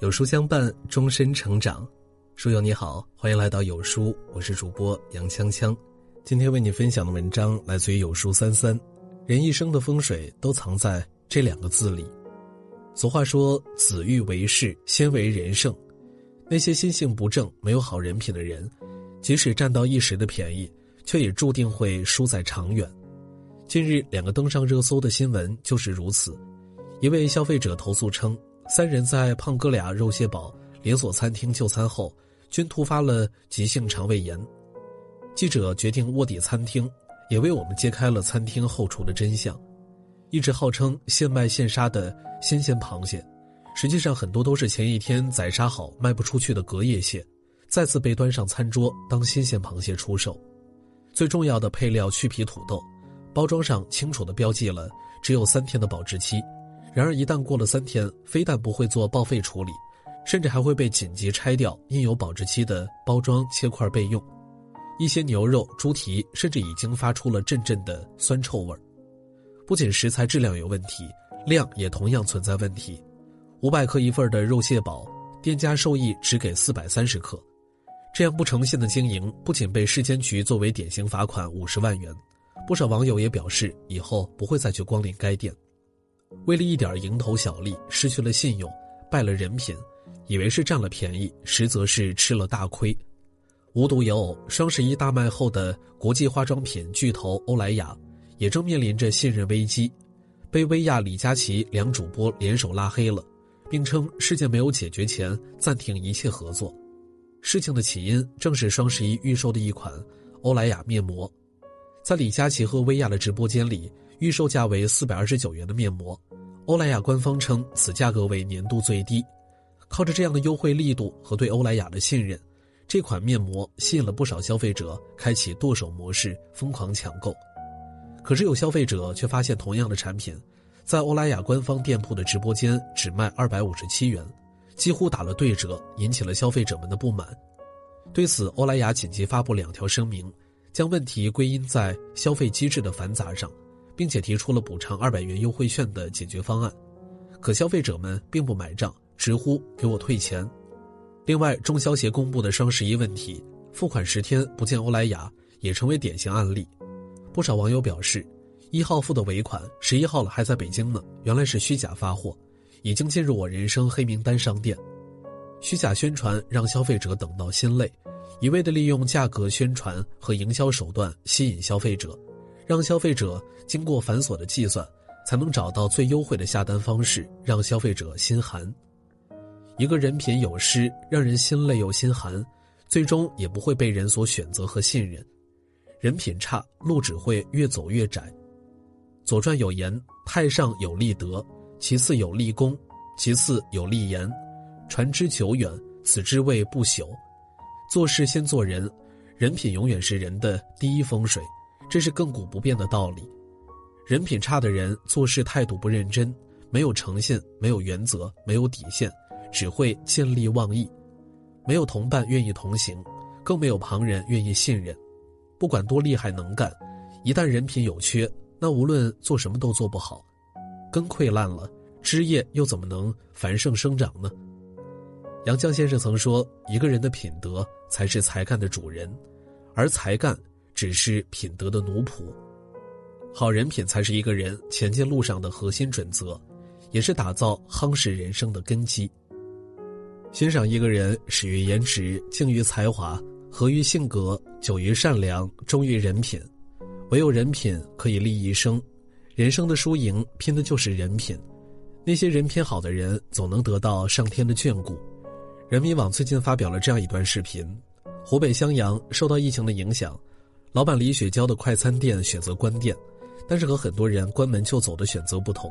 有书相伴，终身成长。书友你好，欢迎来到有书，我是主播杨锵锵。今天为你分享的文章来自于有书三三。人一生的风水都藏在这两个字里。俗话说：“子欲为事，先为人胜。”那些心性不正、没有好人品的人，即使占到一时的便宜，却也注定会输在长远。近日，两个登上热搜的新闻就是如此。一位消费者投诉称。三人在胖哥俩肉蟹堡连锁餐厅就餐后，均突发了急性肠胃炎。记者决定卧底餐厅，也为我们揭开了餐厅后厨的真相。一直号称现卖现杀的新鲜螃蟹，实际上很多都是前一天宰杀好卖不出去的隔夜蟹，再次被端上餐桌当新鲜螃蟹出售。最重要的配料去皮土豆，包装上清楚地标记了只有三天的保质期。然而，一旦过了三天，非但不会做报废处理，甚至还会被紧急拆掉印有保质期的包装切块备用。一些牛肉、猪蹄甚至已经发出了阵阵的酸臭味不仅食材质量有问题，量也同样存在问题。五百克一份的肉蟹堡，店家授意只给四百三十克，这样不诚信的经营不仅被市监局作为典型罚款五十万元，不少网友也表示以后不会再去光临该店。为了一点蝇头小利，失去了信用，败了人品，以为是占了便宜，实则是吃了大亏。无独有偶，双十一大卖后的国际化妆品巨头欧莱雅，也正面临着信任危机，被薇娅、李佳琦两主播联手拉黑了，并称事件没有解决前暂停一切合作。事情的起因正是双十一预售的一款欧莱雅面膜，在李佳琦和薇娅的直播间里。预售价为四百二十九元的面膜，欧莱雅官方称此价格为年度最低。靠着这样的优惠力度和对欧莱雅的信任，这款面膜吸引了不少消费者开启剁手模式，疯狂抢购。可是有消费者却发现，同样的产品，在欧莱雅官方店铺的直播间只卖二百五十七元，几乎打了对折，引起了消费者们的不满。对此，欧莱雅紧急发布两条声明，将问题归因在消费机制的繁杂上。并且提出了补偿二百元优惠券的解决方案，可消费者们并不买账，直呼给我退钱。另外，中消协公布的双十一问题，付款十天不见欧莱雅，也成为典型案例。不少网友表示，一号付的尾款，十一号了还在北京呢，原来是虚假发货，已经进入我人生黑名单商店。虚假宣传让消费者等到心累，一味的利用价格宣传和营销手段吸引消费者。让消费者经过繁琐的计算，才能找到最优惠的下单方式，让消费者心寒。一个人品有失，让人心累又心寒，最终也不会被人所选择和信任。人品差，路只会越走越窄。《左传》有言：“太上有立德，其次有立功，其次有立言，传之久远，此之谓不朽。”做事先做人，人品永远是人的第一风水。这是亘古不变的道理，人品差的人做事态度不认真，没有诚信，没有原则，没有底线，只会见利忘义，没有同伴愿意同行，更没有旁人愿意信任。不管多厉害能干，一旦人品有缺，那无论做什么都做不好。根溃烂了，枝叶又怎么能繁盛生长呢？杨绛先生曾说：“一个人的品德才是才干的主人，而才干。”只是品德的奴仆，好人品才是一个人前进路上的核心准则，也是打造夯实人生的根基。欣赏一个人，始于颜值，敬于才华，合于性格，久于善良，忠于人品。唯有人品可以立一生，人生的输赢拼的就是人品。那些人品好的人，总能得到上天的眷顾。人民网最近发表了这样一段视频：湖北襄阳受到疫情的影响。老板李雪娇的快餐店选择关店，但是和很多人关门就走的选择不同。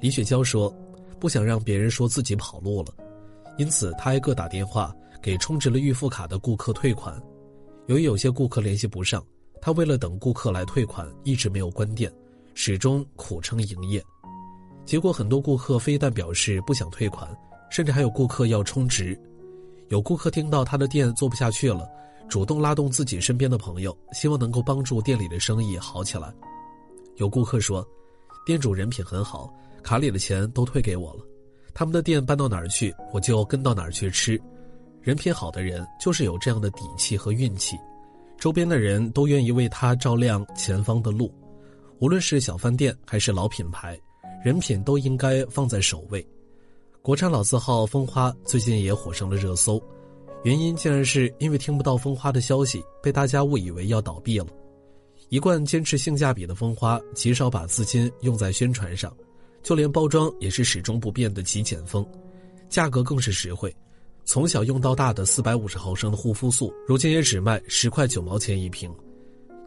李雪娇说：“不想让别人说自己跑路了，因此她挨个打电话给充值了预付卡的顾客退款。由于有些顾客联系不上，她为了等顾客来退款，一直没有关店，始终苦撑营业。结果很多顾客非但表示不想退款，甚至还有顾客要充值。有顾客听到他的店做不下去了。”主动拉动自己身边的朋友，希望能够帮助店里的生意好起来。有顾客说，店主人品很好，卡里的钱都退给我了。他们的店搬到哪儿去，我就跟到哪儿去吃。人品好的人就是有这样的底气和运气，周边的人都愿意为他照亮前方的路。无论是小饭店还是老品牌，人品都应该放在首位。国产老字号蜂花最近也火上了热搜，原因竟然是因为听不到蜂花的消息，被大家误以为要倒闭了。一贯坚持性价比的蜂花，极少把资金用在宣传上，就连包装也是始终不变的极简风，价格更是实惠。从小用到大的四百五十毫升的护肤素，如今也只卖十块九毛钱一瓶。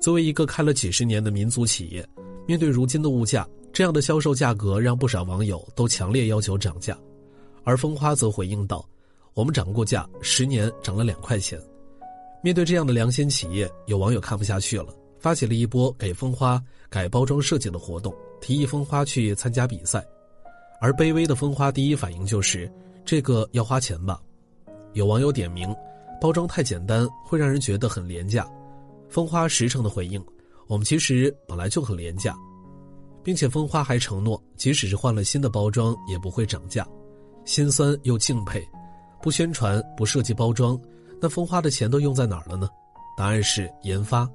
作为一个开了几十年的民族企业，面对如今的物价，这样的销售价格让不少网友都强烈要求涨价。而蜂花则回应道：“我们涨过价，十年涨了两块钱。”面对这样的良心企业，有网友看不下去了，发起了一波给蜂花改包装设计的活动，提议蜂花去参加比赛。而卑微的蜂花第一反应就是：“这个要花钱吧。”有网友点名，包装太简单会让人觉得很廉价。蜂花实诚的回应：“我们其实本来就很廉价，并且蜂花还承诺，即使是换了新的包装也不会涨价。”心酸又敬佩，不宣传不设计包装，那蜂花的钱都用在哪儿了呢？答案是研发。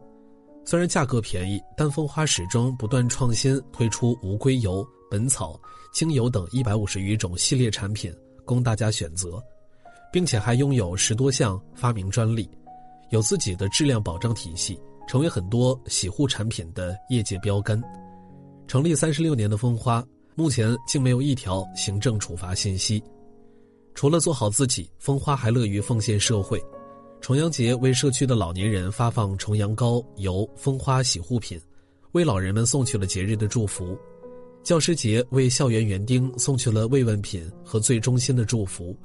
虽然价格便宜，但蜂花始终不断创新，推出无硅油、本草、精油等一百五十余种系列产品供大家选择。并且还拥有十多项发明专利，有自己的质量保障体系，成为很多洗护产品的业界标杆。成立三十六年的蜂花，目前竟没有一条行政处罚信息。除了做好自己，蜂花还乐于奉献社会。重阳节为社区的老年人发放重阳糕、油、蜂花洗护品，为老人们送去了节日的祝福。教师节为校园园丁送去了慰问品和最衷心的祝福。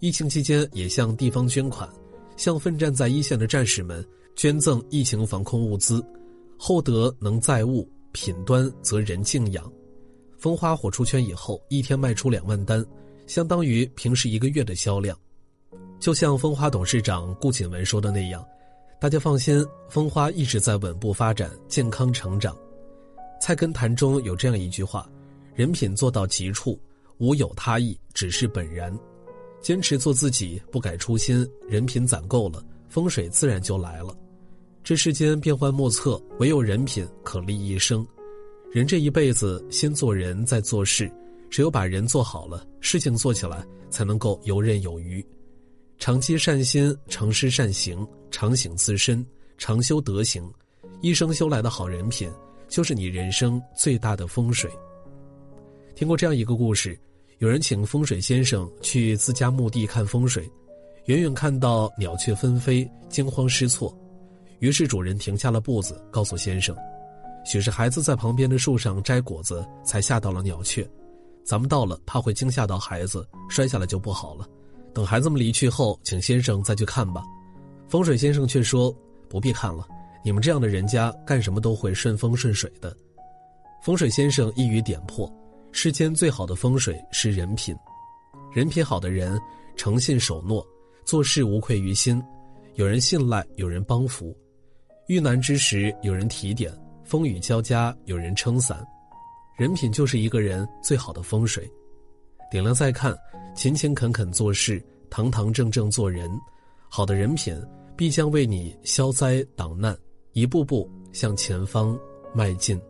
疫情期间，也向地方捐款，向奋战在一线的战士们捐赠疫情防控物资。厚德能载物，品端则人敬仰。蜂花火出圈以后，一天卖出两万单，相当于平时一个月的销量。就像蜂花董事长顾锦文说的那样：“大家放心，蜂花一直在稳步发展，健康成长。”菜根谭中有这样一句话：“人品做到极处，无有他意，只是本然。”坚持做自己，不改初心，人品攒够了，风水自然就来了。这世间变幻莫测，唯有人品可立一生。人这一辈子，先做人，再做事。只有把人做好了，事情做起来才能够游刃有余。常积善心，常施善行，常省自身，常修德行，一生修来的好人品，就是你人生最大的风水。听过这样一个故事。有人请风水先生去自家墓地看风水，远远看到鸟雀纷飞，惊慌失措。于是主人停下了步子，告诉先生：“许是孩子在旁边的树上摘果子，才吓到了鸟雀。咱们到了，怕会惊吓到孩子，摔下来就不好了。等孩子们离去后，请先生再去看吧。”风水先生却说：“不必看了，你们这样的人家干什么都会顺风顺水的。”风水先生一语点破。世间最好的风水是人品，人品好的人诚信守诺，做事无愧于心，有人信赖，有人帮扶，遇难之时有人提点，风雨交加有人撑伞，人品就是一个人最好的风水。点亮再看，勤勤恳恳做事，堂堂正正做人，好的人品必将为你消灾挡难，一步步向前方迈进。